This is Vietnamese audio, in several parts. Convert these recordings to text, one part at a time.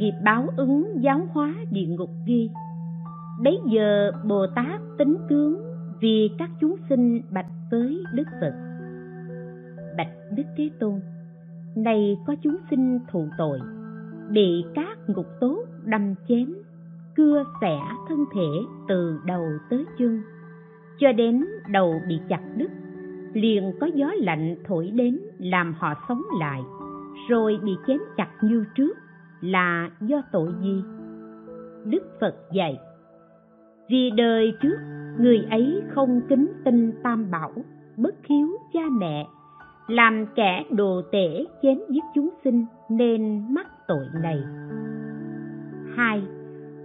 nghiệp báo ứng, giáo hóa địa ngục ghi. Bấy giờ Bồ Tát tính tướng vì các chúng sinh bạch với Đức Phật. Bạch Đức Thế Tôn, Này có chúng sinh thụ tội, Bị các ngục tốt đâm chém, Cưa xẻ thân thể từ đầu tới chân, Cho đến đầu bị chặt đứt, liền có gió lạnh thổi đến làm họ sống lại, rồi bị chém chặt như trước là do tội gì? Đức phật dạy, vì đời trước người ấy không kính tinh tam bảo, bất hiếu cha mẹ, làm kẻ đồ tể chém giết chúng sinh nên mắc tội này. Hai,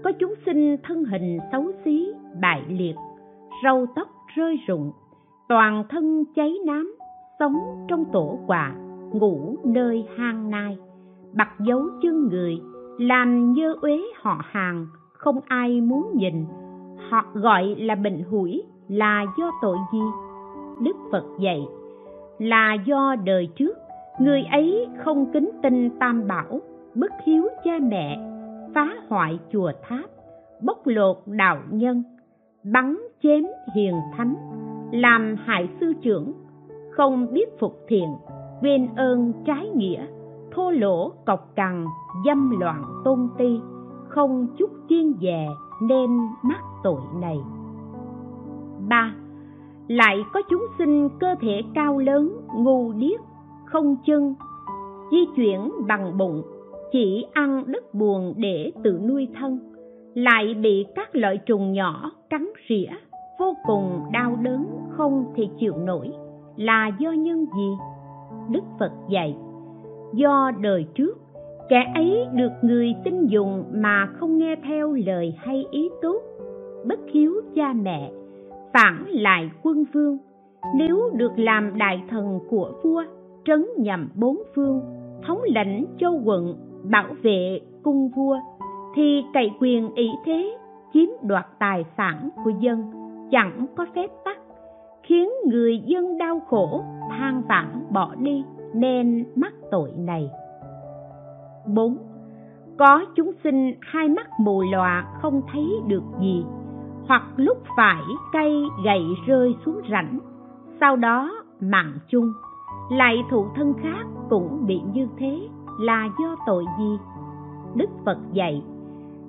có chúng sinh thân hình xấu xí, bại liệt, râu tóc rơi rụng, toàn thân cháy nám, sống trong tổ quà, ngủ nơi hang nai bặt dấu chân người, làm nhơ uế họ hàng, không ai muốn nhìn. Họ gọi là bệnh hủi, là do tội gì? Đức phật dạy, là do đời trước, người ấy không kính tinh tam bảo, bất hiếu cha mẹ, phá hoại chùa tháp, bóc lột đạo nhân, bắn chém hiền thánh, làm hại sư trưởng, không biết phục thiện, quên ơn trái nghĩa thô lỗ, cọc cằn, dâm loạn tôn ti, không chút kiên dè nên mắc tội này. Ba, lại có chúng sinh cơ thể cao lớn, ngu điếc, không chân, di chuyển bằng bụng, chỉ ăn đất buồn để tự nuôi thân, lại bị các loại trùng nhỏ cắn rỉa, vô cùng đau đớn, không thể chịu nổi, là do nhân gì? Đức phật dạy do đời trước. Kẻ ấy được người tin dùng mà không nghe theo lời hay ý tốt, bất hiếu cha mẹ, phản lại quân vương. Nếu được làm đại thần của vua, trấn nhầm bốn phương, thống lãnh châu quận, bảo vệ cung vua, thì cậy quyền ý thế, chiếm đoạt tài sản của dân chẳng có phép tắc, khiến người dân đau khổ, than vãn bỏ đi nên mắc tội này 4. Có chúng sinh hai mắt mù lòa không thấy được gì, hoặc lúc phải cây gậy rơi xuống rãnh, sau đó mạng chung, lại thụ thân khác cũng bị như thế là do tội gì đức phật dạy,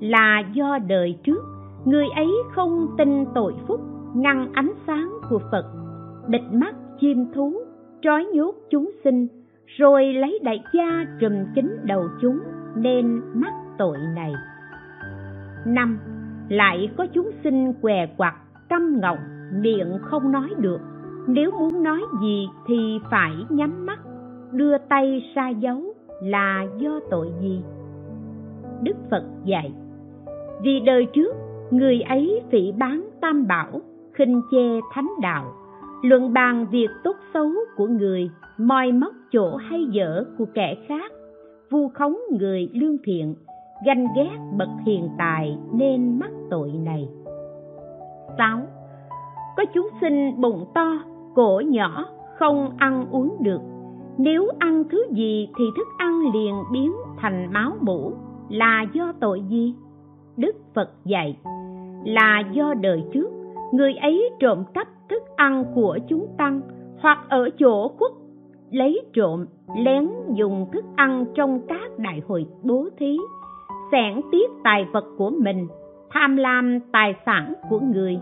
là do đời trước, người ấy không tin tội phúc, ngăn ánh sáng của phật, bịt mắt chim thú trói nhốt chúng sinh, rồi lấy đại gia trùm chính đầu chúng nên mắc tội này. Năm, lại có chúng sinh què quặt câm ngọng, miệng không nói được. Nếu muốn nói gì thì phải nhắm mắt, đưa tay ra dấu là do tội gì? Đức phật dạy, vì đời trước, người ấy phỉ bán tam bảo, khinh chê thánh đạo luận bàn việc tốt xấu của người moi móc chỗ hay dở của kẻ khác vu khống người lương thiện ganh ghét bậc hiền tài nên mắc tội này 6. Có chúng sinh bụng to, cổ nhỏ, không ăn uống được. Nếu ăn thứ gì thì thức ăn liền biến thành máu mủ, là do tội gì? Đức Phật dạy là do đời trước người ấy trộm cắp thức ăn của chúng tăng, hoặc ở chỗ khuất, lấy trộm, lén dùng thức ăn trong các đại hội bố thí sẻn tiết tài vật của mình, tham lam tài sản của người,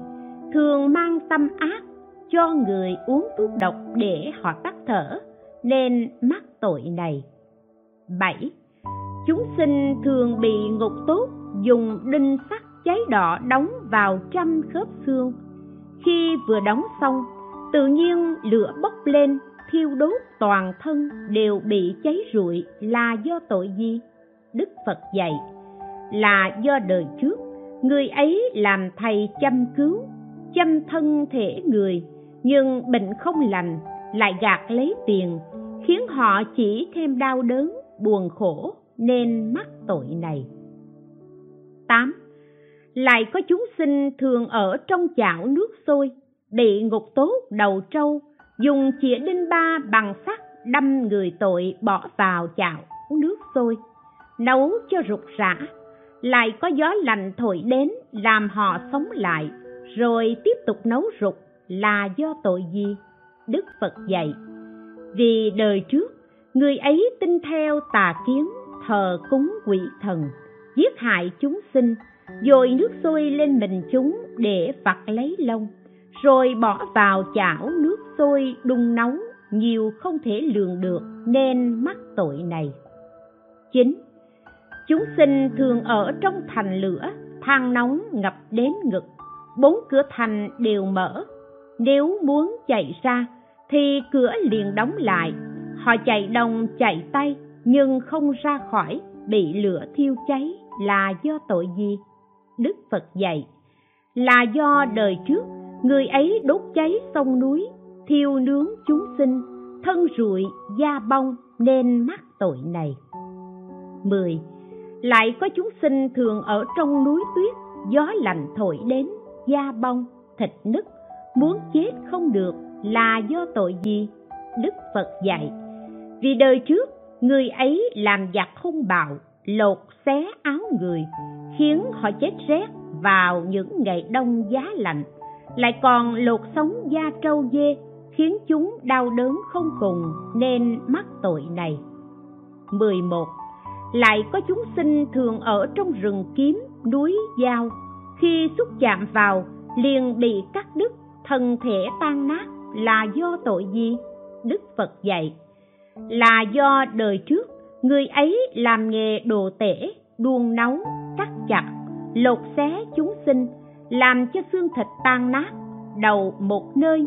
thường mang tâm ác, cho người uống thuốc độc để họ tắt thở, nên mắc tội này 7. Chúng sinh thường bị ngục tốt, dùng đinh sắt cháy đỏ đóng vào trăm khớp xương khi vừa đóng xong, tự nhiên lửa bốc lên, thiêu đốt toàn thân đều bị cháy rụi là do tội gì đức phật dạy, là do đời trước, người ấy làm thầy chăm cứu, chăm thân thể người, nhưng bệnh không lành, lại gạt lấy tiền, khiến họ chỉ thêm đau đớn, buồn khổ nên mắc tội này 8. Lại có chúng sinh thường ở trong chảo nước sôi, bị ngục tốt đầu trâu, dùng chĩa đinh ba bằng sắt đâm người tội bỏ vào chảo nước sôi, nấu cho rụt rã, lại có gió lạnh thổi đến làm họ sống lại, rồi tiếp tục nấu rụt là do tội gì? Đức Phật dạy, vì đời trước, người ấy tin theo tà kiến, thờ cúng quỷ thần, giết hại chúng sinh, dội nước sôi lên mình chúng để vặt lấy lông, rồi bỏ vào chảo nước sôi đun nóng nhiều không thể lường được nên mắc tội này. chín, Chúng sinh thường ở trong thành lửa, than nóng ngập đến ngực, bốn cửa thành đều mở. Nếu muốn chạy ra thì cửa liền đóng lại. Họ chạy đồng chạy tay nhưng không ra khỏi, bị lửa thiêu cháy là do tội gì? Đức Phật dạy là do đời trước người ấy đốt cháy sông núi, thiêu nướng chúng sinh, thân rụi, da bong nên mắc tội này. 10. Lại có chúng sinh thường ở trong núi tuyết, gió lạnh thổi đến, da bong, thịt nứt, muốn chết không được là do tội gì? Đức Phật dạy, vì đời trước người ấy làm giặc hung bạo, lột xé áo người, khiến họ chết rét vào những ngày đông giá lạnh, lại còn lột sống da trâu dê, khiến chúng đau đớn không cùng nên mắc tội này. 11. Lại có chúng sinh thường ở trong rừng kiếm, núi, dao, khi xúc chạm vào liền bị cắt đứt, thân thể tan nát là do tội gì? Đức Phật dạy là do đời trước người ấy làm nghề đồ tể, đuông nấu, cắt chặt, lột xé chúng sinh, làm cho xương thịt tan nát, đầu một nơi,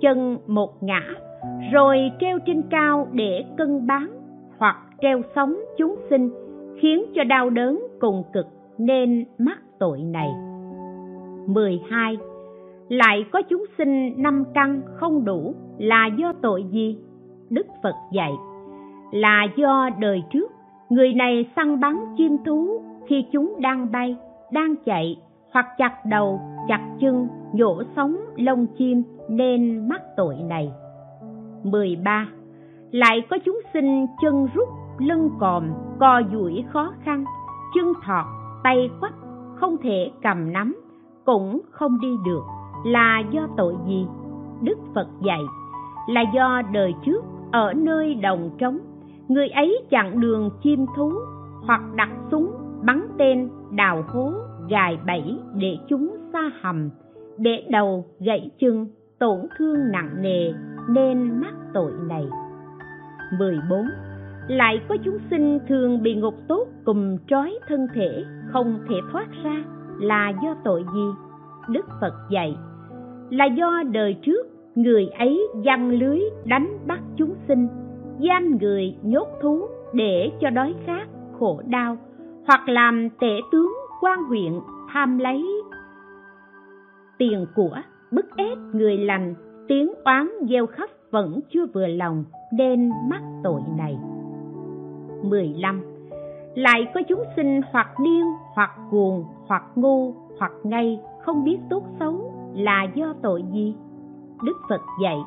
chân một ngã, rồi treo trên cao để cân bán, hoặc treo sống chúng sinh, khiến cho đau đớn cùng cực nên mắc tội này. 12. Lại có chúng sinh năm căn không đủ là do tội gì? Đức Phật dạy là do đời trước người này săn bắn chim thú khi chúng đang bay, đang chạy hoặc chặt đầu, chặt chân, nhổ sống lông chim nên mắc tội này. 13. Lại có chúng sinh chân rút, lưng còm, co duỗi khó khăn, chân thọt, tay quắp, không thể cầm nắm, cũng không đi được là do tội gì? Đức Phật dạy là do đời trước ở nơi đồng trống người ấy chặn đường chim thú hoặc đặt súng bắn tên đào hố gài bẫy để chúng xa hầm, để đầu gãy chân, tổn thương nặng nề nên mắc tội này 14. Lại có chúng sinh thường bị ngục tốt cùng trói thân thể không thể thoát ra là do tội gì? Đức Phật dạy, là do đời trước người ấy giăng lưới đánh bắt chúng sinh giam người nhốt thú để cho đói khát khổ đau hoặc làm tể tướng quan huyện tham lấy tiền của bức ép người lành tiếng oán gieo khắp vẫn chưa vừa lòng nên mắc tội này 15. Lại có chúng sinh hoặc điên, hoặc cuồng, hoặc ngu, hoặc ngây, không biết tốt xấu là do tội gì? Đức Phật dạy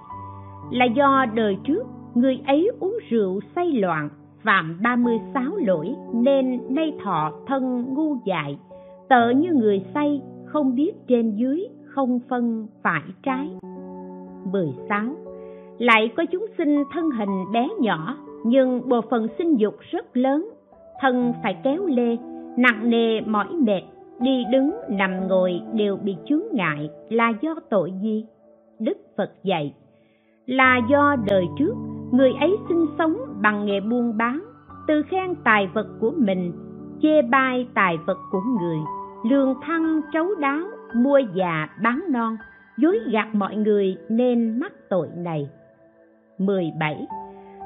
là do đời trước người ấy uống rượu say loạn, phạm 36 lỗi nên nay thọ thân ngu dại. Tợ như người say, không biết trên dưới không phân phải trái. 16 lại có chúng sinh thân hình bé nhỏ, nhưng bộ phận sinh dục rất lớn. Thân phải kéo lê, nặng nề mỏi mệt, đi đứng, nằm ngồi đều bị chướng ngại là do tội gì? Đức phật dạy, là do đời trước người ấy sinh sống bằng nghề buôn bán từ khen tài vật của mình chê bai tài vật của người lương thăng trấu đáo mua già bán non dối gạt mọi người nên mắc tội này 17.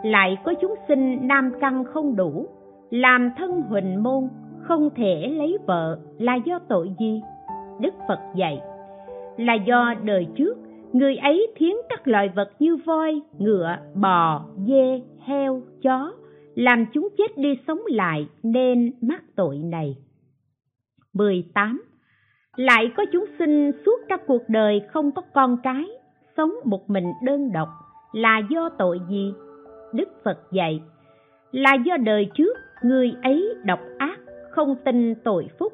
Lại có chúng sinh nam căn không đủ, làm thân huỳnh môn, không thể lấy vợ là do tội gì? Đức Phật dạy là do đời trước người ấy thiến các loài vật như voi ngựa bò dê heo chó làm chúng chết đi sống lại nên mắc tội này 18. Lại có chúng sinh suốt các cuộc đời không có con cái, sống một mình đơn độc là do tội gì? Đức Phật dạy là do đời trước người ấy độc ác, không tin tội phúc.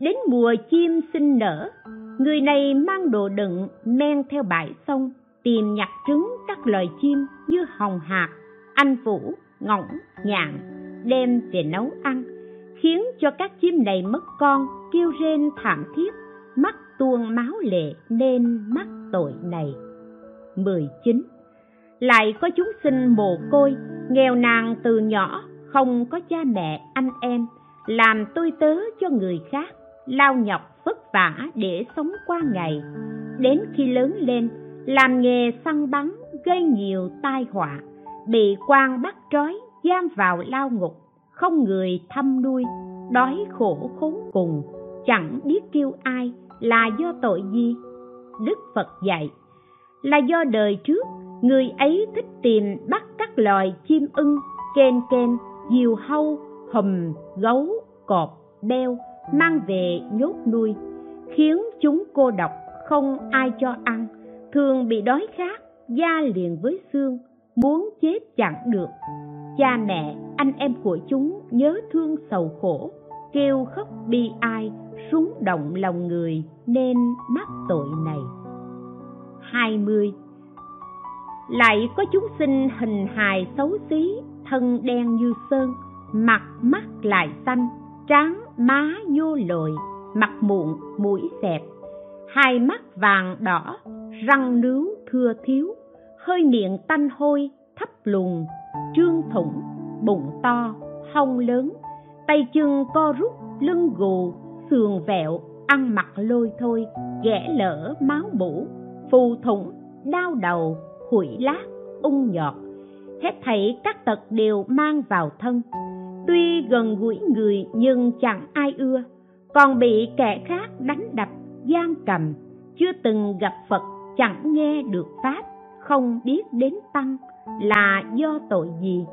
Đến mùa chim sinh nở, người này mang đồ đựng men theo bãi sông, tìm nhặt trứng các loài chim như hồng hạc, anh vũ, ngỗng, nhạn, đem về nấu ăn, khiến cho các chim này mất con, kêu rên thảm thiết, mắt tuôn máu lệ nên mắc tội này. 19. Lại có chúng sinh mồ côi, nghèo nàn từ nhỏ, không có cha mẹ, anh em, làm tôi tớ cho người khác, lao nhọc vất vả để sống qua ngày. Đến khi lớn lên, làm nghề săn bắn gây nhiều tai họa, bị quan bắt trói, giam vào lao ngục, không người thăm nuôi, đói khổ khốn cùng, chẳng biết kêu ai là do tội gì. Đức Phật dạy là do đời trước người ấy thích tìm bắt các loài chim ưng, kên kên, diều hâu, hùm, gấu, cọp, beo mang về nhốt nuôi, khiến chúng cô độc, không ai cho ăn, thường bị đói khát, da liền với xương, muốn chết chẳng được. Cha mẹ, anh em của chúng nhớ thương sầu khổ, kêu khóc bi ai, rúng động lòng người nên mắc tội này. 20. Lại có chúng sinh hình hài xấu xí, thân đen như sơn, mặt mắt lại xanh, trắng má nhô lồi, mặt mụn, mũi xẹp, hai mắt vàng đỏ, răng nướu thưa thiếu, hơi miệng tanh hôi, thấp lùn, trương thủng, bụng to, hông lớn, tay chân co rút, lưng gù, sườn vẹo, ăn mặc lôi thôi, ghẻ lỡ máu mũ, phù thủng, đau đầu, hủy lát, ung nhọt. Hết thảy các tật đều mang vào thân. Tuy gần gũi người nhưng chẳng ai ưa, còn bị kẻ khác đánh đập, giam cầm, chưa từng gặp Phật, chẳng nghe được Pháp, không biết đến Tăng là do tội gì.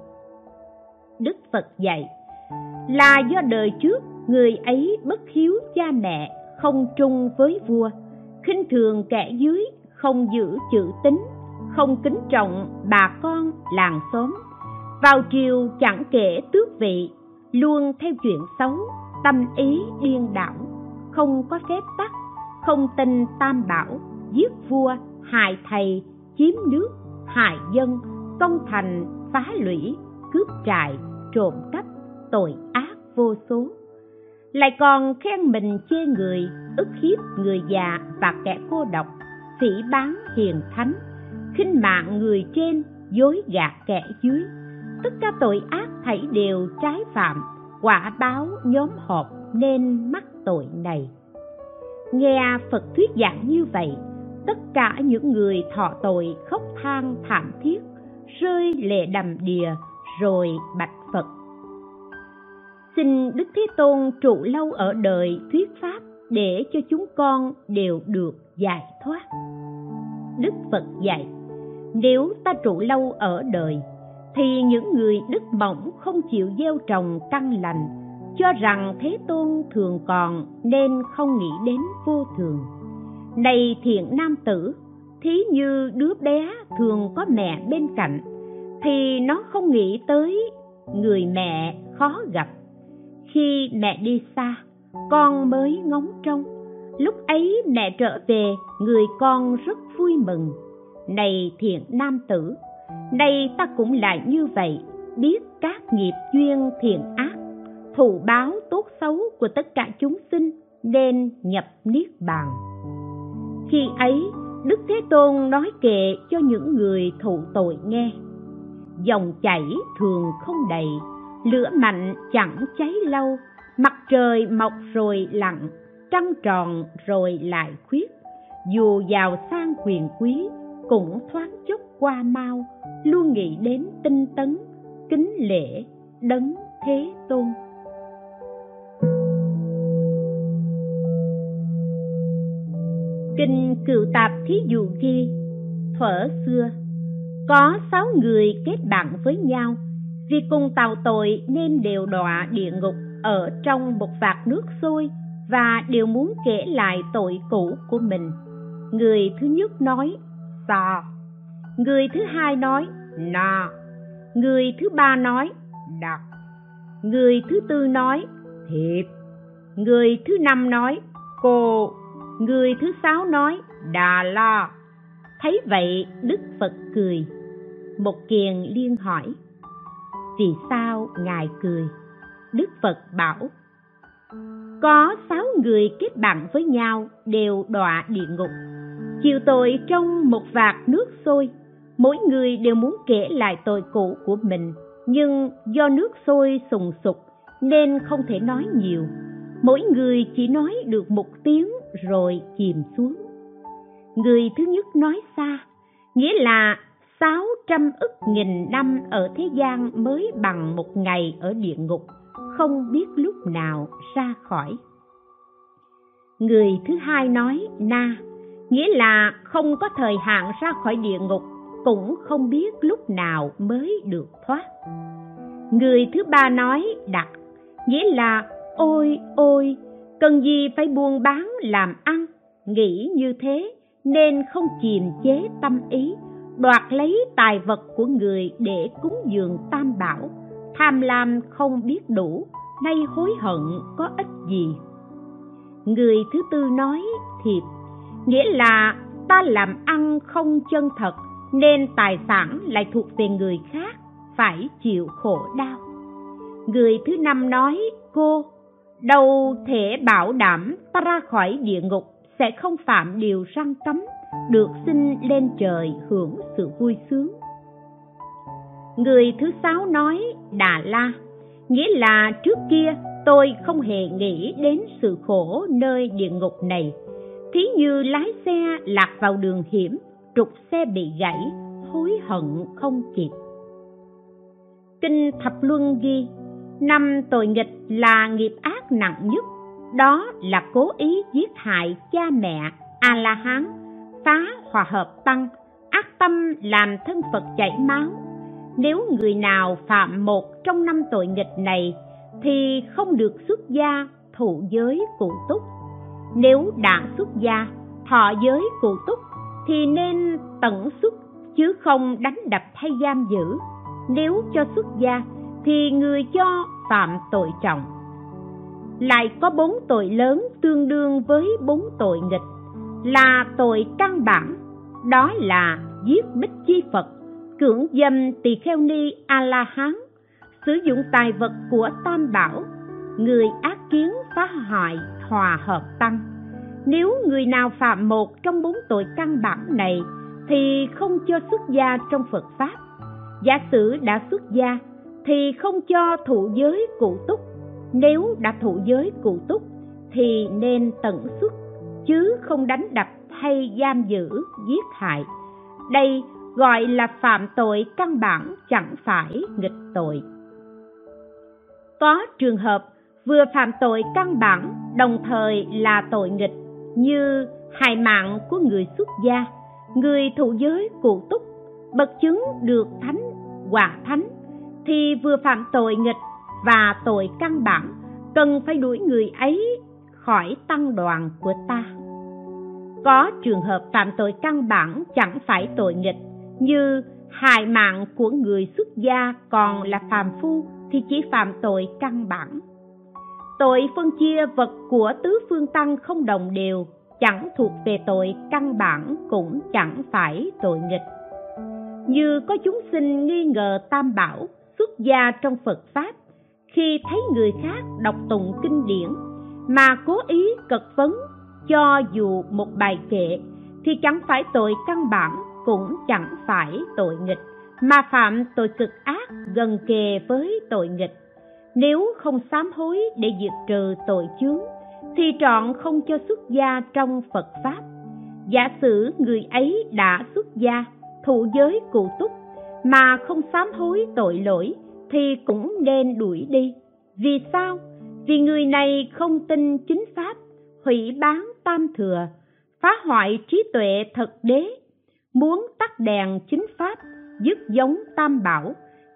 Đức Phật dạy là do đời trước người ấy bất hiếu cha mẹ không trung với vua. Khinh thường kẻ dưới không giữ chữ tín không kính trọng bà con làng xóm vào chiều chẳng kể tước vị, luôn theo chuyện xấu, tâm ý điên đảo. Không có phép tắc, không tin tam bảo, giết vua, hại thầy, chiếm nước, hại dân, công thành, phá lũy, cướp trại, trộm cắp, tội ác vô số. Lại còn khen mình chê người, ức hiếp người già và kẻ cô độc, phỉ bán hiền thánh, khinh mạng người trên, dối gạt kẻ dưới tất cả tội ác thảy đều trái phạm, quả báo nhóm họp nên mắc tội này. Nghe phật thuyết giảng như vậy, tất cả những người thọ tội khóc than thảm thiết, rơi lệ đầm đìa rồi bạch phật. Xin đức thế tôn trụ lâu ở đời thuyết pháp để cho chúng con đều được giải thoát. Đức phật dạy, nếu ta trụ lâu ở đời thì những người đức mỏng không chịu gieo trồng căn lành, cho rằng thế tôn thường còn nên không nghĩ đến vô thường. Này thiện nam tử, thí như đứa bé thường có mẹ bên cạnh, thì nó không nghĩ tới người mẹ khó gặp. Khi mẹ đi xa, con mới ngóng trông. Lúc ấy mẹ trở về, người con rất vui mừng. Này thiện nam tử nay ta cũng lại như vậy, biết các nghiệp duyên thiện ác, thù báo tốt xấu của tất cả chúng sinh nên nhập niết bàn. Khi ấy, đức thế tôn nói kệ cho những người thụ tội nghe. Dòng chảy thường không đầy, lửa mạnh chẳng cháy lâu, mặt trời mọc rồi lặn, trăng tròn rồi lại khuyết. Dù giàu sang quyền quý cũng thoáng chốc qua mau, luôn nghĩ đến tinh tấn, kính lễ đấng thế tôn. Kinh cựu tạp thí dụ ghi, thuở xưa, có sáu người kết bạn với nhau, vì cùng tàu tội nên đều đọa địa ngục ở trong một vạt nước sôi và đều muốn kể lại tội cũ của mình. Người thứ nhất nói sò người thứ hai nói nò người thứ ba nói đặc người thứ tư nói thiệp. Người thứ năm nói cô. Người thứ sáu nói đà la. Thấy vậy đức phật cười. Một kiền liên hỏi vì sao ngài cười? Đức phật bảo có sáu người kết bạn với nhau đều đọa địa ngục. Chịu tội trong một vạt nước sôi mỗi người đều muốn kể lại tội cũ của mình. Nhưng do nước sôi sùng sục, nên không thể nói nhiều. Mỗi người chỉ nói được một tiếng rồi chìm xuống. Người thứ nhất nói xa, nghĩa là sáu trăm ức nghìn năm ở thế gian mới bằng một ngày ở địa ngục, không biết lúc nào ra khỏi. Người thứ hai nói na, nghĩa là không có thời hạn ra khỏi địa ngục cũng không biết lúc nào mới được thoát. Người thứ ba nói đặt, nghĩa là, ôi ôi, cần gì phải buôn bán làm ăn, nghĩ như thế nên không kiềm chế tâm ý, đoạt lấy tài vật của người để cúng dường tam bảo, tham lam không biết đủ, nay hối hận có ích gì? Người thứ tư nói thiệt, nghĩa là, ta làm ăn không chân thật nên tài sản lại thuộc về người khác, phải chịu khổ đau. Người thứ năm nói, cô, đâu thể bảo đảm ta ra khỏi địa ngục sẽ không phạm điều răng cấm, được sinh lên trời hưởng sự vui sướng. Người thứ sáu nói, đà la, nghĩa là trước kia tôi không hề nghĩ đến sự khổ nơi địa ngục này. Thí như lái xe lạc vào đường hiểm trục xe bị gãy, hối hận không kịp. Kinh thập luân ghi, năm tội nghịch là nghiệp ác nặng nhất, đó là cố ý giết hại cha mẹ a la hán phá hòa hợp tăng, ác tâm làm thân phật chảy máu. Nếu người nào phạm một trong năm tội nghịch này thì không được xuất gia thụ giới cụ túc. Nếu đã xuất gia, thọ giới cụ túc thì nên tận xuất, chứ không đánh đập hay giam giữ. Nếu cho xuất gia, thì người cho phạm tội trọng. Lại có bốn tội lớn tương đương với bốn tội nghịch, là tội căn bản, đó là giết bích chi phật, cưỡng dâm tỳ kheo ni a la hán sử dụng tài vật của tam bảo, người ác kiến phá hoại hòa hợp tăng nếu người nào phạm một trong bốn tội căn bản này, thì không cho xuất gia trong phật pháp. Giả sử đã xuất gia, thì không cho thụ giới cụ túc. Nếu đã thụ giới cụ túc, thì nên tận xuất, chứ không đánh đập hay giam giữ, giết hại. Đây gọi là phạm tội căn bản, chẳng phải nghịch tội. Có trường hợp vừa phạm tội căn bản, đồng thời là tội nghịch như hài mạng của người xuất gia, người thụ giới cụ túc bậc chứng được thánh quả thánh, thì vừa phạm tội nghịch và tội căn bản, cần phải đuổi người ấy khỏi tăng đoàn của ta. Có trường hợp phạm tội căn bản chẳng phải tội nghịch, như hại mạng của người xuất gia còn là phàm phu thì chỉ phạm tội căn bản tội phân chia vật của tứ phương tăng không đồng đều, chẳng thuộc về tội căn bản cũng chẳng phải tội nghịch. Như có chúng sinh nghi ngờ tam bảo, xuất gia trong phật pháp, khi thấy người khác đọc tụng kinh điển, mà cố ý cật vấn cho dù một bài kệ, thì chẳng phải tội căn bản cũng chẳng phải tội nghịch, mà phạm tội cực ác gần kề với tội nghịch nếu không sám hối để diệt trừ tội chướng, thì trọn không cho xuất gia trong phật pháp. Giả sử người ấy đã xuất gia, thụ giới cụ túc, mà không sám hối tội lỗi, thì cũng nên đuổi đi. Vì sao? Vì người này không tin chính pháp, hủy bán tam thừa, phá hoại trí tuệ thật đế, muốn tắt đèn chính pháp, dứt giống tam bảo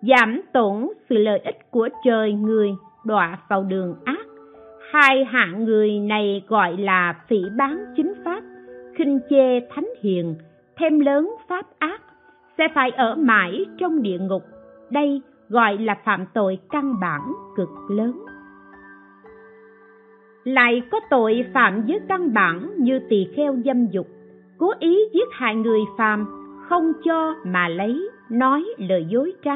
giảm tổn sự lợi ích của trời người, đọa vào đường ác. Hai hạng người này gọi là phỉ bán chính pháp, khinh chê thánh hiền, thêm lớn pháp ác, sẽ phải ở mãi trong địa ngục. Đây gọi là phạm tội căn bản cực lớn. Lại có tội phạm với căn bản như tỳ kheo dâm dục. Cố ý giết hại người phàm, không cho mà lấy nói lời dối trá.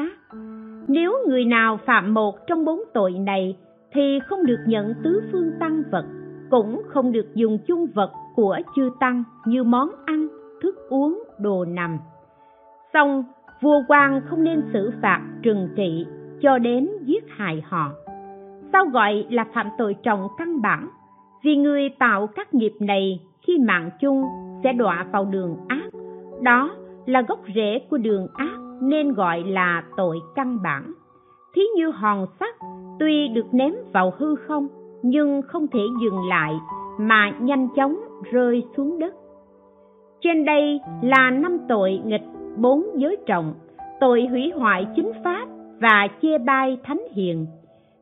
Nếu người nào phạm một trong bốn tội này thì không được nhận tứ phương tăng vật, cũng không được dùng chung vật của chư tăng như món ăn, thức uống, đồ nằm. Xong, vua quan không nên xử phạt trừng trị cho đến giết hại họ. Sao gọi là phạm tội trọng căn bản, vì người tạo các nghiệp này khi mạng chung sẽ đọa vào đường ác. Đó là gốc rễ của đường ác nên gọi là tội căn bản. Thí như hòn sắt tuy được ném vào hư không, nhưng không thể dừng lại mà nhanh chóng rơi xuống đất. Trên đây là năm tội nghịch bốn giới trọng, tội hủy hoại chính pháp và chê bai thánh hiền.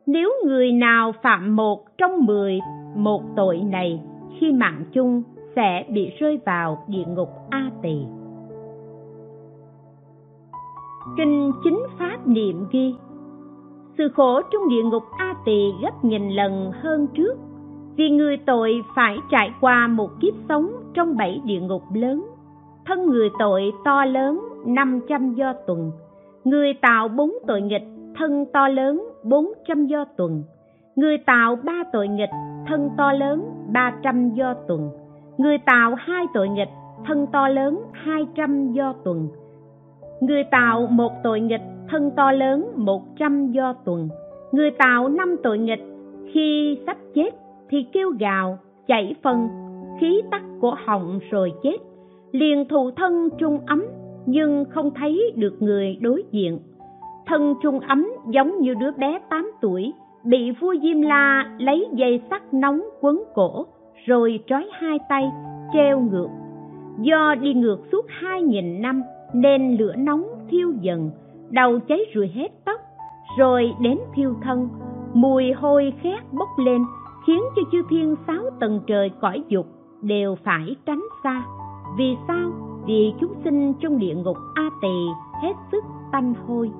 Nếu người nào phạm một trong mười một tội này, khi mạng chung sẽ bị rơi vào địa ngục a tỳ kinh chính pháp niệm ghi, sự khổ trong địa ngục a tỳ gấp nghìn lần hơn trước, vì người tội phải trải qua một kiếp sống trong bảy địa ngục lớn. Thân người tội to lớn, năm trăm do tuần. Người tạo bốn tội nghịch, thân to lớn, bốn trăm do tuần. Người tạo ba tội nghịch, thân to lớn, ba trăm do tuần. Người tạo hai tội nghịch, thân to lớn, hai trăm do tuần người tạo một tội nghịch, thân to lớn một trăm do tuần. Người tạo năm tội nghịch, khi sắp chết thì kêu gào, chảy phân khí tắc của họng rồi chết. Liền thù thân trung ấm, nhưng không thấy được người đối diện. Thân trung ấm giống như đứa bé tám tuổi, bị vua diêm la lấy dây sắt nóng quấn cổ, rồi trói hai tay, treo ngược. Do đi ngược suốt hai nghìn năm nên lửa nóng thiêu dần đầu cháy rụi hết tóc, rồi đến thiêu thân, mùi hôi khét bốc lên, khiến cho chư thiên sáu tầng trời cõi dục đều phải tránh xa. Vì sao? Vì chúng sinh trong địa ngục a tỳ hết sức tanh hôi.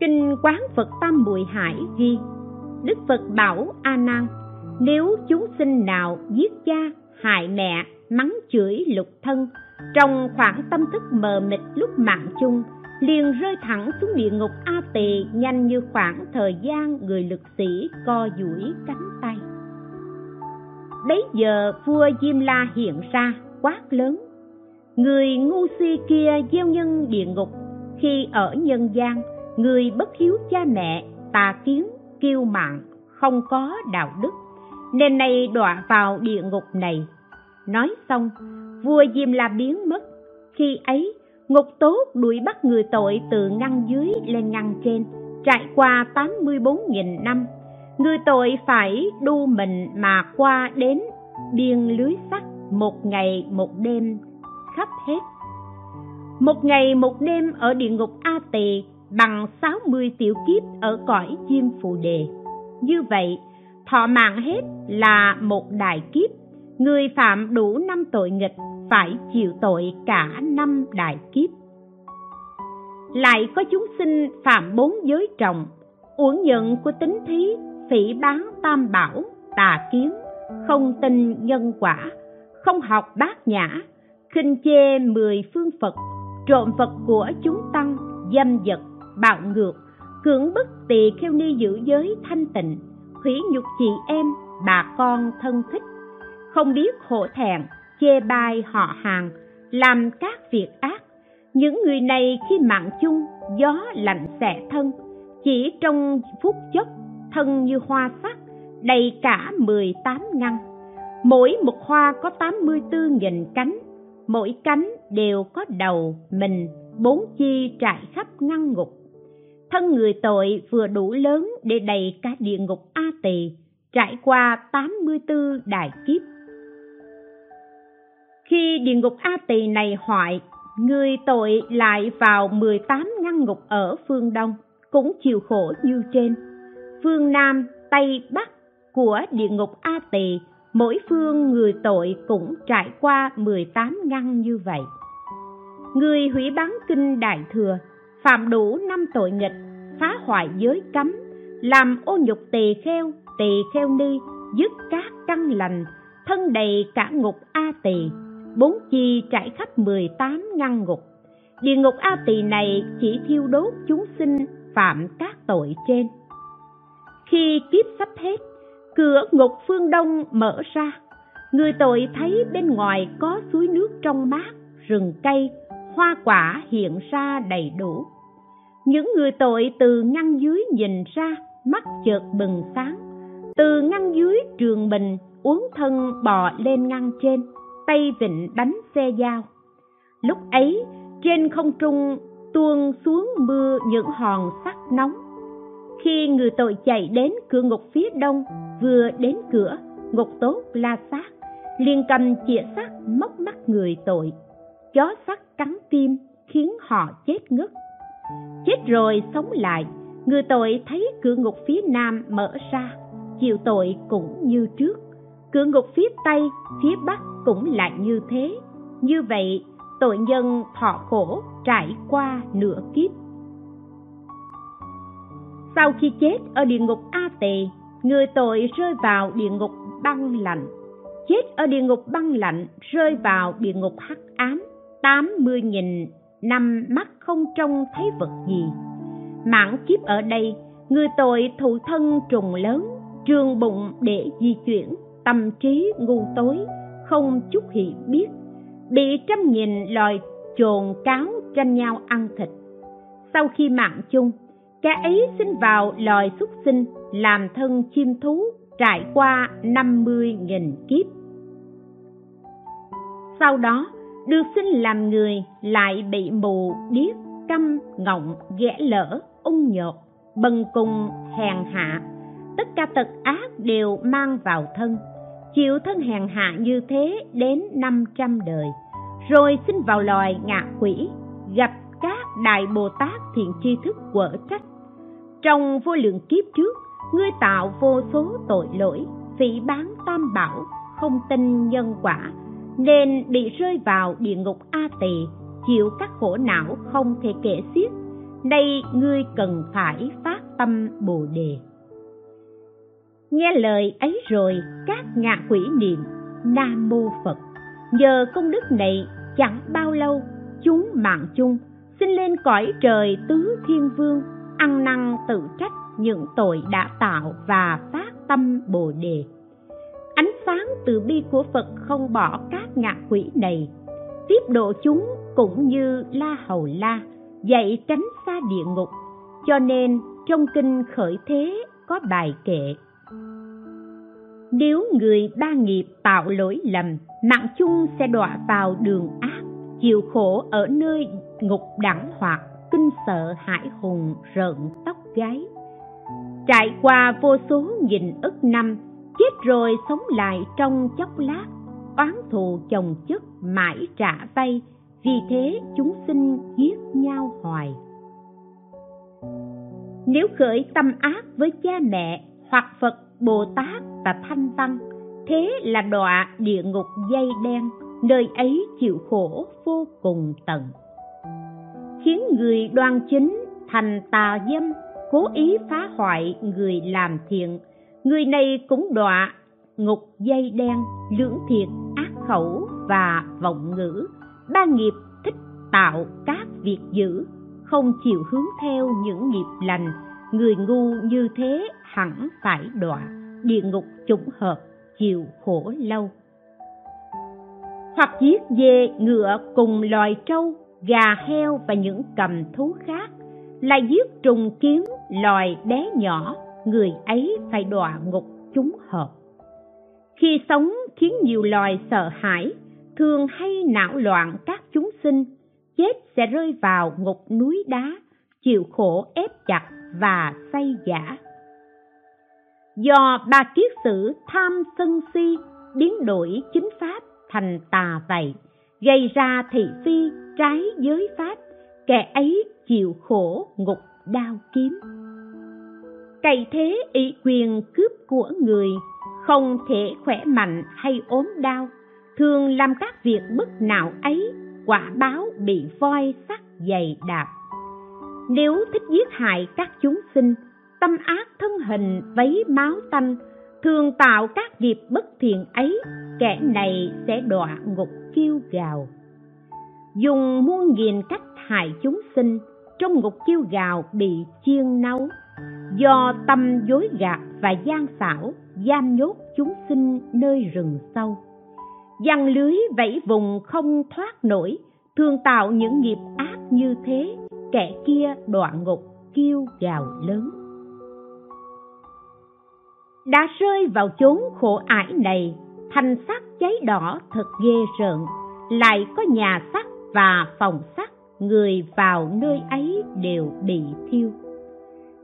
Kinh quán phật tam bụi hải ghi, đức phật bảo a nan, nếu chúng sinh nào giết cha, hại mẹ, mắng chửi lục thân trong khoảng tâm thức mờ mịt lúc mạng chung, liền rơi thẳng xuống địa ngục a tỳ nhanh như khoảng thời gian người lực sĩ co duỗi cánh tay. Bấy giờ vua diêm la hiện ra, quát lớn. Người ngu si kia gieo nhân địa ngục, khi ở nhân gian, người bất hiếu cha mẹ, tà kiến, kiêu mạn, không có đạo đức, nên nay đọa vào địa ngục này. Nói xong vua diêm la biến mất. Khi ấy, ngục tốt đuổi bắt người tội từ ngăn dưới lên ngăn trên, trải qua 84.000 năm. Người tội phải đu mình mà qua đến biên lưới sắt một ngày một đêm khắp hết. Một ngày một đêm ở địa ngục A Tỳ bằng 60 tiểu kiếp ở cõi diêm phù đề. Như vậy, thọ mạng hết là một đại kiếp. Người phạm đủ năm tội nghịch phải chịu tội cả năm đại kiếp. Lại có chúng sinh phạm bốn giới trọng, uổng nhận của tính thí, phỉ bán tam bảo, tà kiến, không tin nhân quả, không học bát nhã, khinh chê mười phương phật, trộm vật của chúng tăng, dâm vật bạo ngược, cưỡng bức tỳ kheo ni giữ giới thanh tịnh, hủy nhục chị em, bà con thân thích, không biết hổ thẹn chê bai họ hàng, làm các việc ác. Những người này khi mạng chung, gió lạnh xẻ thân. Chỉ trong phút chốc, thân như hoa sắc, đầy cả mười tám ngăn. Mỗi một hoa có tám mươi bốn nghìn cánh. Mỗi cánh đều có đầu mình, bốn chi trải khắp ngăn ngục. Thân người tội vừa đủ lớn để đầy cả địa ngục a tỳ, trải qua tám mươi 84 đại kiếp khi địa ngục a tỳ này hoại, người tội lại vào 18 ngăn ngục ở phương đông, cũng chịu khổ như trên. Phương nam, tây bắc của địa ngục a tỳ mỗi phương người tội cũng trải qua 18 ngăn như vậy. Người hủy bán kinh đại thừa, phạm đủ năm tội nghịch, phá hoại giới cấm, làm ô nhục tỳ kheo tỳ kheo ni, dứt các căn lành, thân đầy cả ngục a tỳ bốn chi trải khắp 18 ngăn ngục. Địa ngục a tỳ này chỉ thiêu đốt chúng sinh phạm các tội trên. Khi kiếp sắp hết, cửa ngục phương đông mở ra. Người tội thấy bên ngoài có suối nước trong mát, rừng cây, hoa quả hiện ra đầy đủ. Những người tội từ ngăn dưới nhìn ra, mắt chợt bừng sáng. Từ ngăn dưới trường mình uống thân bò lên ngăn trên tay vịnh đánh xe dao. Lúc ấy, trên không trung tuôn xuống mưa những hòn sắt nóng. Khi người tội chạy đến cửa ngục phía đông, vừa đến cửa ngục tốt la sát liền cầm chĩa sắt móc mắt người tội. Chó sắt cắn tim khiến họ chết ngất. Chết rồi sống lại, người tội thấy cửa ngục phía nam mở ra, chịu tội cũng như trước. Cửa ngục phía tây, phía bắc cũng lại như thế. Như vậy, tội nhân thọ khổ trải qua nửa kiếp. Sau khi chết ở địa ngục a tỳ người tội rơi vào địa ngục băng lạnh. Chết ở địa ngục băng lạnh rơi vào địa ngục hắc ám, tám mươi nghìn năm mắt không trông thấy vật gì. Mãn kiếp ở đây, người tội thụ thân trùng lớn, trường bụng để di chuyển, tâm trí ngu tối không chút hiểu biết bị trăm nghìn loài chồn cáo tranh nhau ăn thịt. Sau khi mạng chung, kẻ ấy sinh vào loài xuất sinh làm thân chim thú trải qua năm mươi nghìn kiếp. Sau đó, được sinh làm người lại bị mù điếc câm ngọng, ghẻ lỡ ung nhột, bần cùng, hèn hạ. Tất cả tật ác đều mang vào thân chịu thân hèn hạ như thế đến năm trăm đời. Rồi sinh vào loài ngạ quỷ, gặp các đại bồ tát thiện tri thức quở trách. Trong vô lượng kiếp trước, ngươi tạo vô số tội lỗi, phỉ bán tam bảo, không tin nhân quả, nên bị rơi vào địa ngục a tỳ, chịu các khổ não không thể kể xiết. Đây ngươi cần phải phát tâm bồ đề nghe lời ấy rồi, các ngạ quỷ niệm, nam mô phật. Nhờ công đức này, chẳng bao lâu, chúng mạng chung xin lên cõi trời tứ thiên vương, ăn năn tự trách những tội đã tạo và phát tâm bồ đề. Ánh sáng từ bi của phật không bỏ các ngạ quỷ này. Tiếp độ chúng cũng như la hầu la, dạy tránh xa địa ngục. Cho nên trong kinh khởi thế có bài kệ nếu người ba nghiệp tạo lỗi lầm, mạng chung sẽ đọa vào đường ác, chịu khổ ở nơi ngục đẳng hoặc kinh sợ hải hùng rợn tóc gáy. Trải qua vô số nghìn ức năm, chết rồi sống lại trong chốc lát, oán thù chồng chất mãi trả vay, vì thế chúng sinh giết nhau hoài. Nếu khởi tâm ác với cha mẹ hoặc phật bồ tát và thanh văn, thế là đọa địa ngục dây đen, nơi ấy chịu khổ vô cùng tận. Khiến người đoan chính thành tà dâm, cố ý phá hoại người làm thiện. Người này cũng đọa ngục dây đen, lưỡng thiệt, ác khẩu và vọng ngữ. Ba nghiệp thích tạo các việc dữ, không chịu hướng theo những nghiệp lành người ngu như thế hẳn phải đọa, địa ngục chủng hợp, chịu khổ lâu. Hoặc giết dê ngựa cùng loài trâu, gà heo và những cầm thú khác. Là giết trùng kiến loài bé nhỏ, người ấy phải đọa ngục chúng hợp. Khi sống khiến nhiều loài sợ hãi, thường hay não loạn các chúng sinh. Chết sẽ rơi vào ngục núi đá, chịu khổ ép chặt và say giả. Do ba kiết sử tham sân si, biến đổi chính pháp thành tà vậy, gây ra thị phi trái giới pháp, kẻ ấy chịu khổ ngục đao kiếm. Cày thế ý quyền cướp của người, không thể khỏe mạnh hay ốm đau, thường làm các việc bất nào ấy, quả báo bị voi sắt dày đạp nếu thích giết hại các chúng sinh, tâm ác thân hình vấy máu tanh, thường tạo các nghiệp bất thiện ấy, kẻ này sẽ đọa ngục kêu gào. Dùng muôn nghìn cách hại chúng sinh, trong ngục kêu gào bị chiên nấu. Do tâm dối gạt và gian xảo, giam nhốt chúng sinh nơi rừng sâu. Giăng lưới vẫy vùng không thoát nổi, thường tạo những nghiệp ác như thế kẻ kia đọa ngục, kêu gào lớn. Đã rơi vào chốn khổ ải này thành sắc cháy đỏ thật ghê rợn. Lại có nhà sắt và phòng sắt, người vào nơi ấy đều bị thiêu.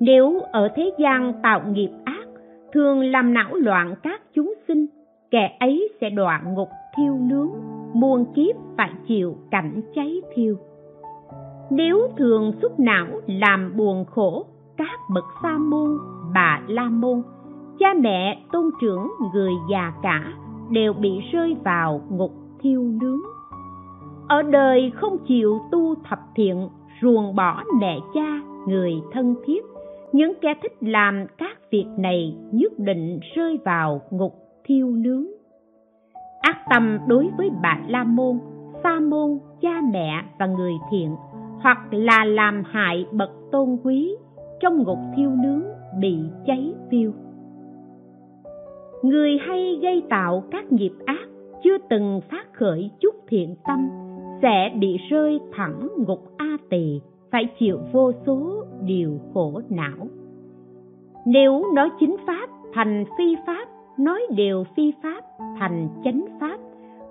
Nếu ở thế gian tạo nghiệp ác, thường làm não loạn các chúng sinh, kẻ ấy sẽ đọa ngục thiêu nướng, muôn kiếp phải chịu cảnh cháy thiêu nếu thường xúc não làm buồn khổ, các bậc sa môn, bà la môn, cha mẹ, tôn trưởng, người già cả đều bị rơi vào ngục thiêu nướng. Ở đời không chịu tu thập thiện, ruồng bỏ mẹ cha, người thân thiết, những kẻ thích làm các việc này nhất định rơi vào ngục thiêu nướng. Ác tâm đối với bà la môn, sa môn, cha mẹ và người thiện hoặc là làm hại bậc tôn quý trong ngục thiêu nướng bị cháy tiêu người hay gây tạo các nghiệp ác chưa từng phát khởi chút thiện tâm sẽ bị rơi thẳng ngục a tỳ, phải chịu vô số điều khổ não. Nếu nói chính pháp thành phi pháp, nói điều phi pháp thành chánh pháp,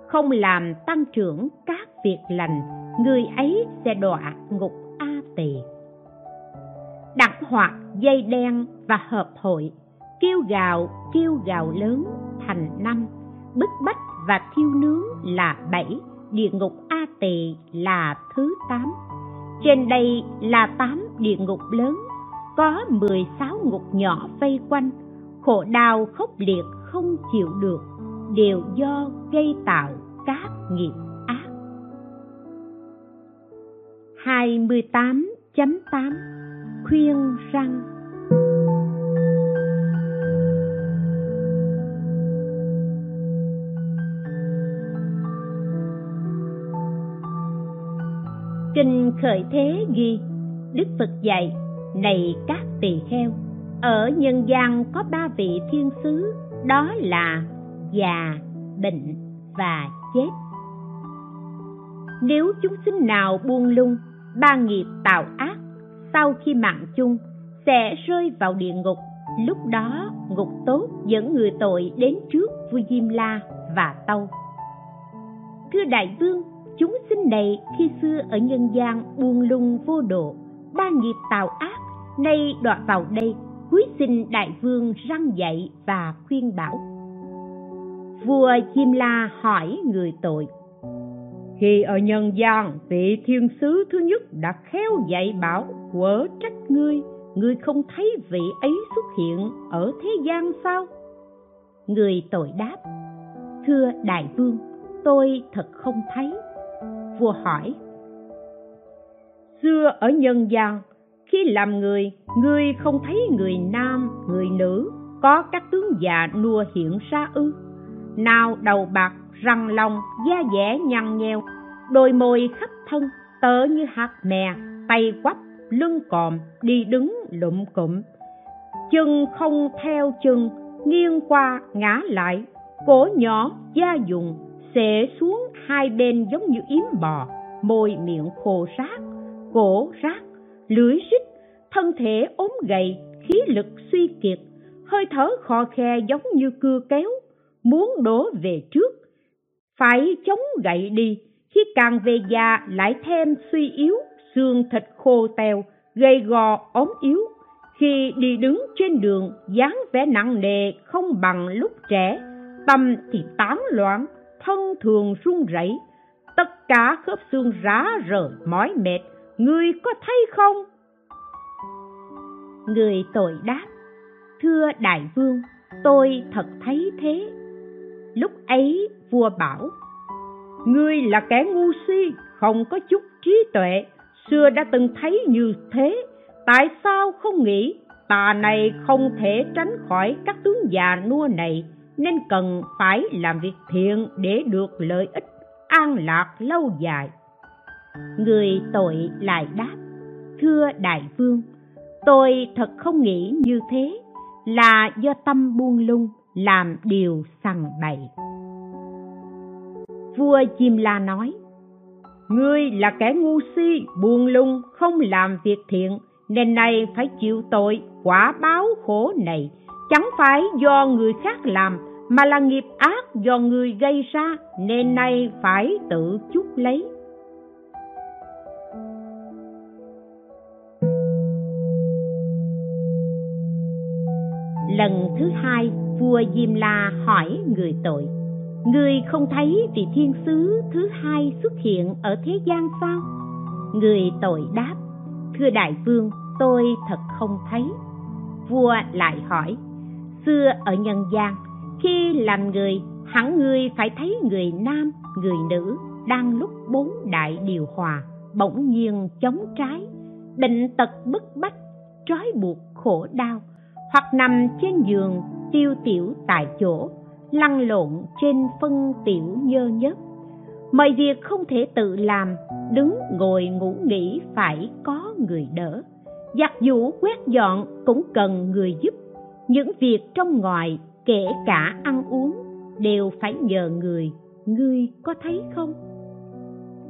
không làm tăng trưởng các việc lành người ấy sẽ đọa ngục a tỳ. Đặt hoặc dây đen và hợp hội, kêu gào kêu gào lớn, thành năm. Bức bách và thiêu nướng là bảy, địa ngục a tỳ là thứ tám. Trên đây là tám địa ngục lớn, có mười sáu ngục nhỏ vây quanh. Khổ đau khốc liệt không chịu được, đều do gây tạo các nghiệp 28.8 Khuyên răng Kinh Khởi Thế ghi Đức Phật dạy Này các tỳ kheo Ở nhân gian có ba vị thiên sứ Đó là già, bệnh và chết. Nếu chúng sinh nào buông lung Ba nghiệp tạo ác, Sau khi mạng chung, Sẽ rơi vào địa ngục. Lúc đó, ngục tốt dẫn người tội đến trước vua Diêm La và Tâu. Thưa Đại Vương, chúng sinh này khi xưa ở nhân gian buông lung vô độ, ba nghiệp tạo ác nay đọa vào đây cúi xin đại vương răng dạy và khuyên bảo. Vua Diêm la hỏi người tội khi ở nhân gian, vị thiên sứ thứ nhất đã khéo dạy bảo, quở trách ngươi ngươi không thấy vị ấy xuất hiện ở thế gian sao? Người tội đáp, thưa đại vương, tôi thật không thấy. Vua hỏi, xưa ở nhân gian, khi làm người, ngươi không thấy người nam, người nữ có các tướng già nua hiện ra ư? Nào đầu bạc, răng long, da dẻ nhăn nheo, đôi môi khắp thân, tớ như hạt mè, tay quắp, lưng còm, đi đứng lụm cụm. Chân không theo chân, nghiêng qua ngã lại, cổ nhỏ, da dùng, xệ xuống hai bên giống như yếm bò, môi miệng khô rác, cổ rác, lưỡi rít, thân thể ốm gầy, khí lực suy kiệt, hơi thở khò khe giống như cưa kéo muốn đổ về trước. Phải chống gậy đi, khi càng về già lại thêm suy yếu, xương thịt khô teo gầy gò, ốm yếu. Khi đi đứng trên đường, dáng vẻ nặng nề, không bằng lúc trẻ, tâm thì tán loạn, thân thường run rẩy. Tất cả khớp xương rã rời mỏi mệt. Ngươi có thấy không? Người tội đáp, thưa đại vương, tôi thật thấy thế lúc ấy, vua bảo, ngươi là kẻ ngu si, không có chút trí tuệ. Xưa đã từng thấy như thế, tại sao không nghĩ tà này không thể tránh khỏi các tướng già nua này, nên cần phải làm việc thiện để được lợi ích, an lạc lâu dài? Người tội lại đáp, thưa đại vương, tôi thật không nghĩ như thế, là do tâm buông lung làm điều sằng bậy. Vua chim la nói, ngươi là kẻ ngu si buông lung, không làm việc thiện, nên nay phải chịu tội quả báo khổ này. Chẳng phải do người khác làm, mà là nghiệp ác do người gây ra, nên nay phải tự chuốc lấy. Lần thứ hai vua diêm la hỏi người tội, người không thấy vị thiên sứ thứ hai xuất hiện ở thế gian sao? Người tội đáp, thưa đại vương, tôi thật không thấy. Vua lại hỏi, xưa ở nhân gian, khi làm người, hẳn người phải thấy người nam, người nữ đang lúc bốn đại điều hòa, bỗng nhiên chống trái, bệnh tật bức bách, trói buộc khổ đau, hoặc nằm trên giường tiêu tiểu tại chỗ, lăn lộn trên phân tiểu nhơ nhất. mọi việc không thể tự làm, đứng ngồi ngủ nghỉ phải có người đỡ. Giặt giũ quét dọn cũng cần người giúp. Những việc trong ngoài, kể cả ăn uống, đều phải nhờ người. Ngươi có thấy không?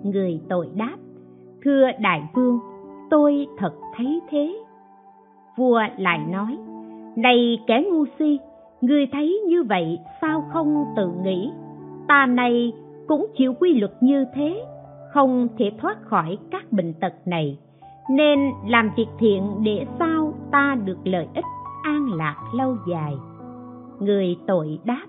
Người tội đáp, thưa đại vương, tôi thật thấy thế. Vua lại nói, này kẻ ngu si người thấy như vậy sao không tự nghĩ? Ta này cũng chịu quy luật như thế, không thể thoát khỏi các bệnh tật này. Nên làm việc thiện để sao ta được lợi ích, an lạc lâu dài? Người tội đáp,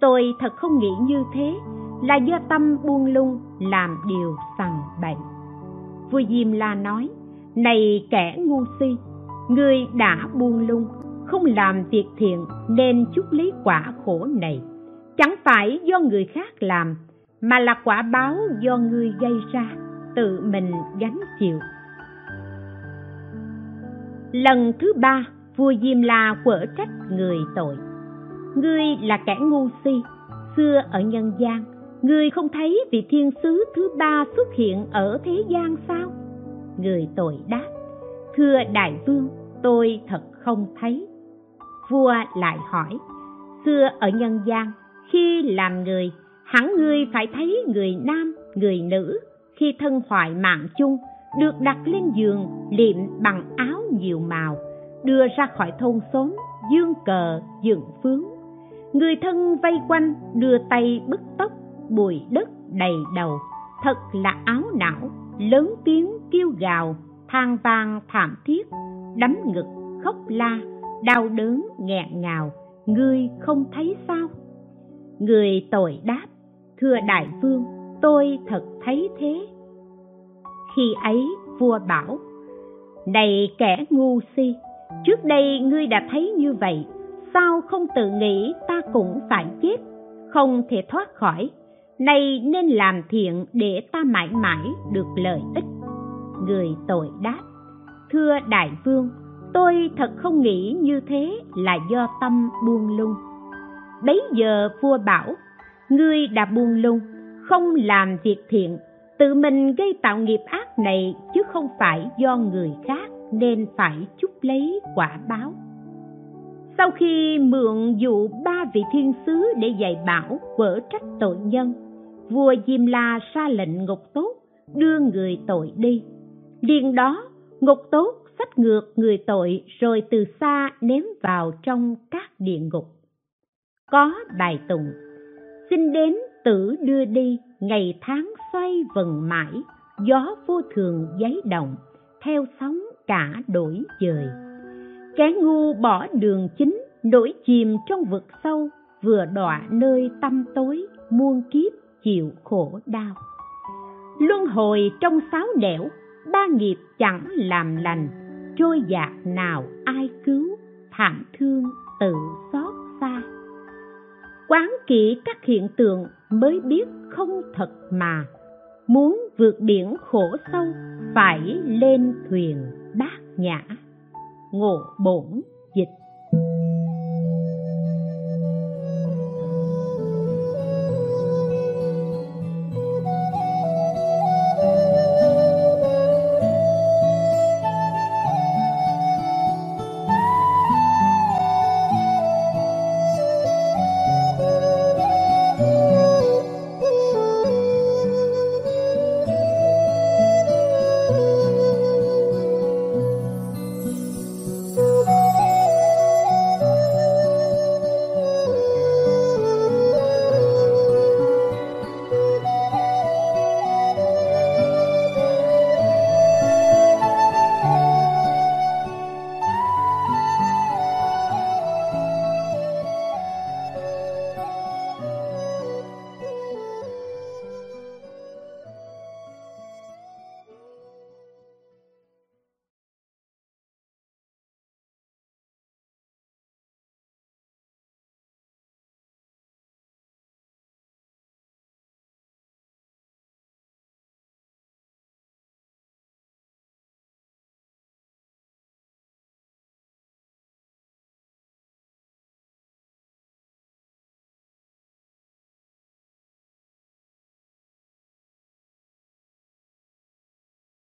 tôi thật không nghĩ như thế, là do tâm buông lung, làm điều sằng bậy. Vua diêm la nói, này kẻ ngu si ngươi đã buông lung không làm việc thiện nên chút lấy quả khổ này. Chẳng phải do người khác làm, mà là quả báo do ngươi gây ra, tự mình gánh chịu. Lần thứ ba, vua diêm la quở trách người tội. Ngươi là kẻ ngu si, xưa ở nhân gian, ngươi không thấy vị thiên sứ thứ ba xuất hiện ở thế gian sao? Người tội đáp, thưa đại vương, tôi thật không thấy vua lại hỏi, xưa ở nhân gian, khi làm người, hẳn ngươi phải thấy người nam, người nữ. Khi thân hoại mạng chung, được đặt lên giường, liệm bằng áo nhiều màu, đưa ra khỏi thôn xóm, dương cờ, dựng phướng. Người thân vây quanh, đưa tay bứt tóc bụi đất đầy đầu. Thật là áo não, lớn tiếng kêu gào, than vang thảm thiết đấm ngực, khóc la đau đớn, nghẹn ngào, ngươi không thấy sao? Người tội đáp, thưa đại vương, tôi thật thấy thế. Khi ấy, vua bảo, này kẻ ngu si, trước đây ngươi đã thấy như vậy, sao không tự nghĩ ta cũng phải chết, không thể thoát khỏi? Nay nên làm thiện để ta mãi mãi được lợi ích. Người tội đáp, thưa đại vương tôi thật không nghĩ như thế là do tâm buông lung. Bấy giờ vua bảo, ngươi đã buông lung, không làm việc thiện, tự mình gây tạo nghiệp ác này chứ không phải do người khác nên phải chúc lấy quả báo. Sau khi mượn dụ ba vị thiên sứ để dạy bảo quở trách tội nhân, vua diêm la ra lệnh ngục tốt đưa người tội đi. Liền đó ngục tốt xách ngược người tội rồi từ xa ném vào trong các địa ngục. Có bài tụng, xin đến tử đưa đi, ngày tháng xoay vần mãi, gió vô thường giấy động, theo sóng cả đổi dời kẻ ngu bỏ đường chính, nổi chìm trong vực sâu, vừa đọa nơi tâm tối, muôn kiếp chịu khổ đau. Luân hồi trong sáu nẻo, ba nghiệp chẳng làm lành trôi dạt nào ai cứu, thảm thương tự xót xa. Quán kỹ các hiện tượng mới biết không thật mà. Muốn vượt biển khổ sâu, phải lên thuyền bát nhã. Ngộ bổn.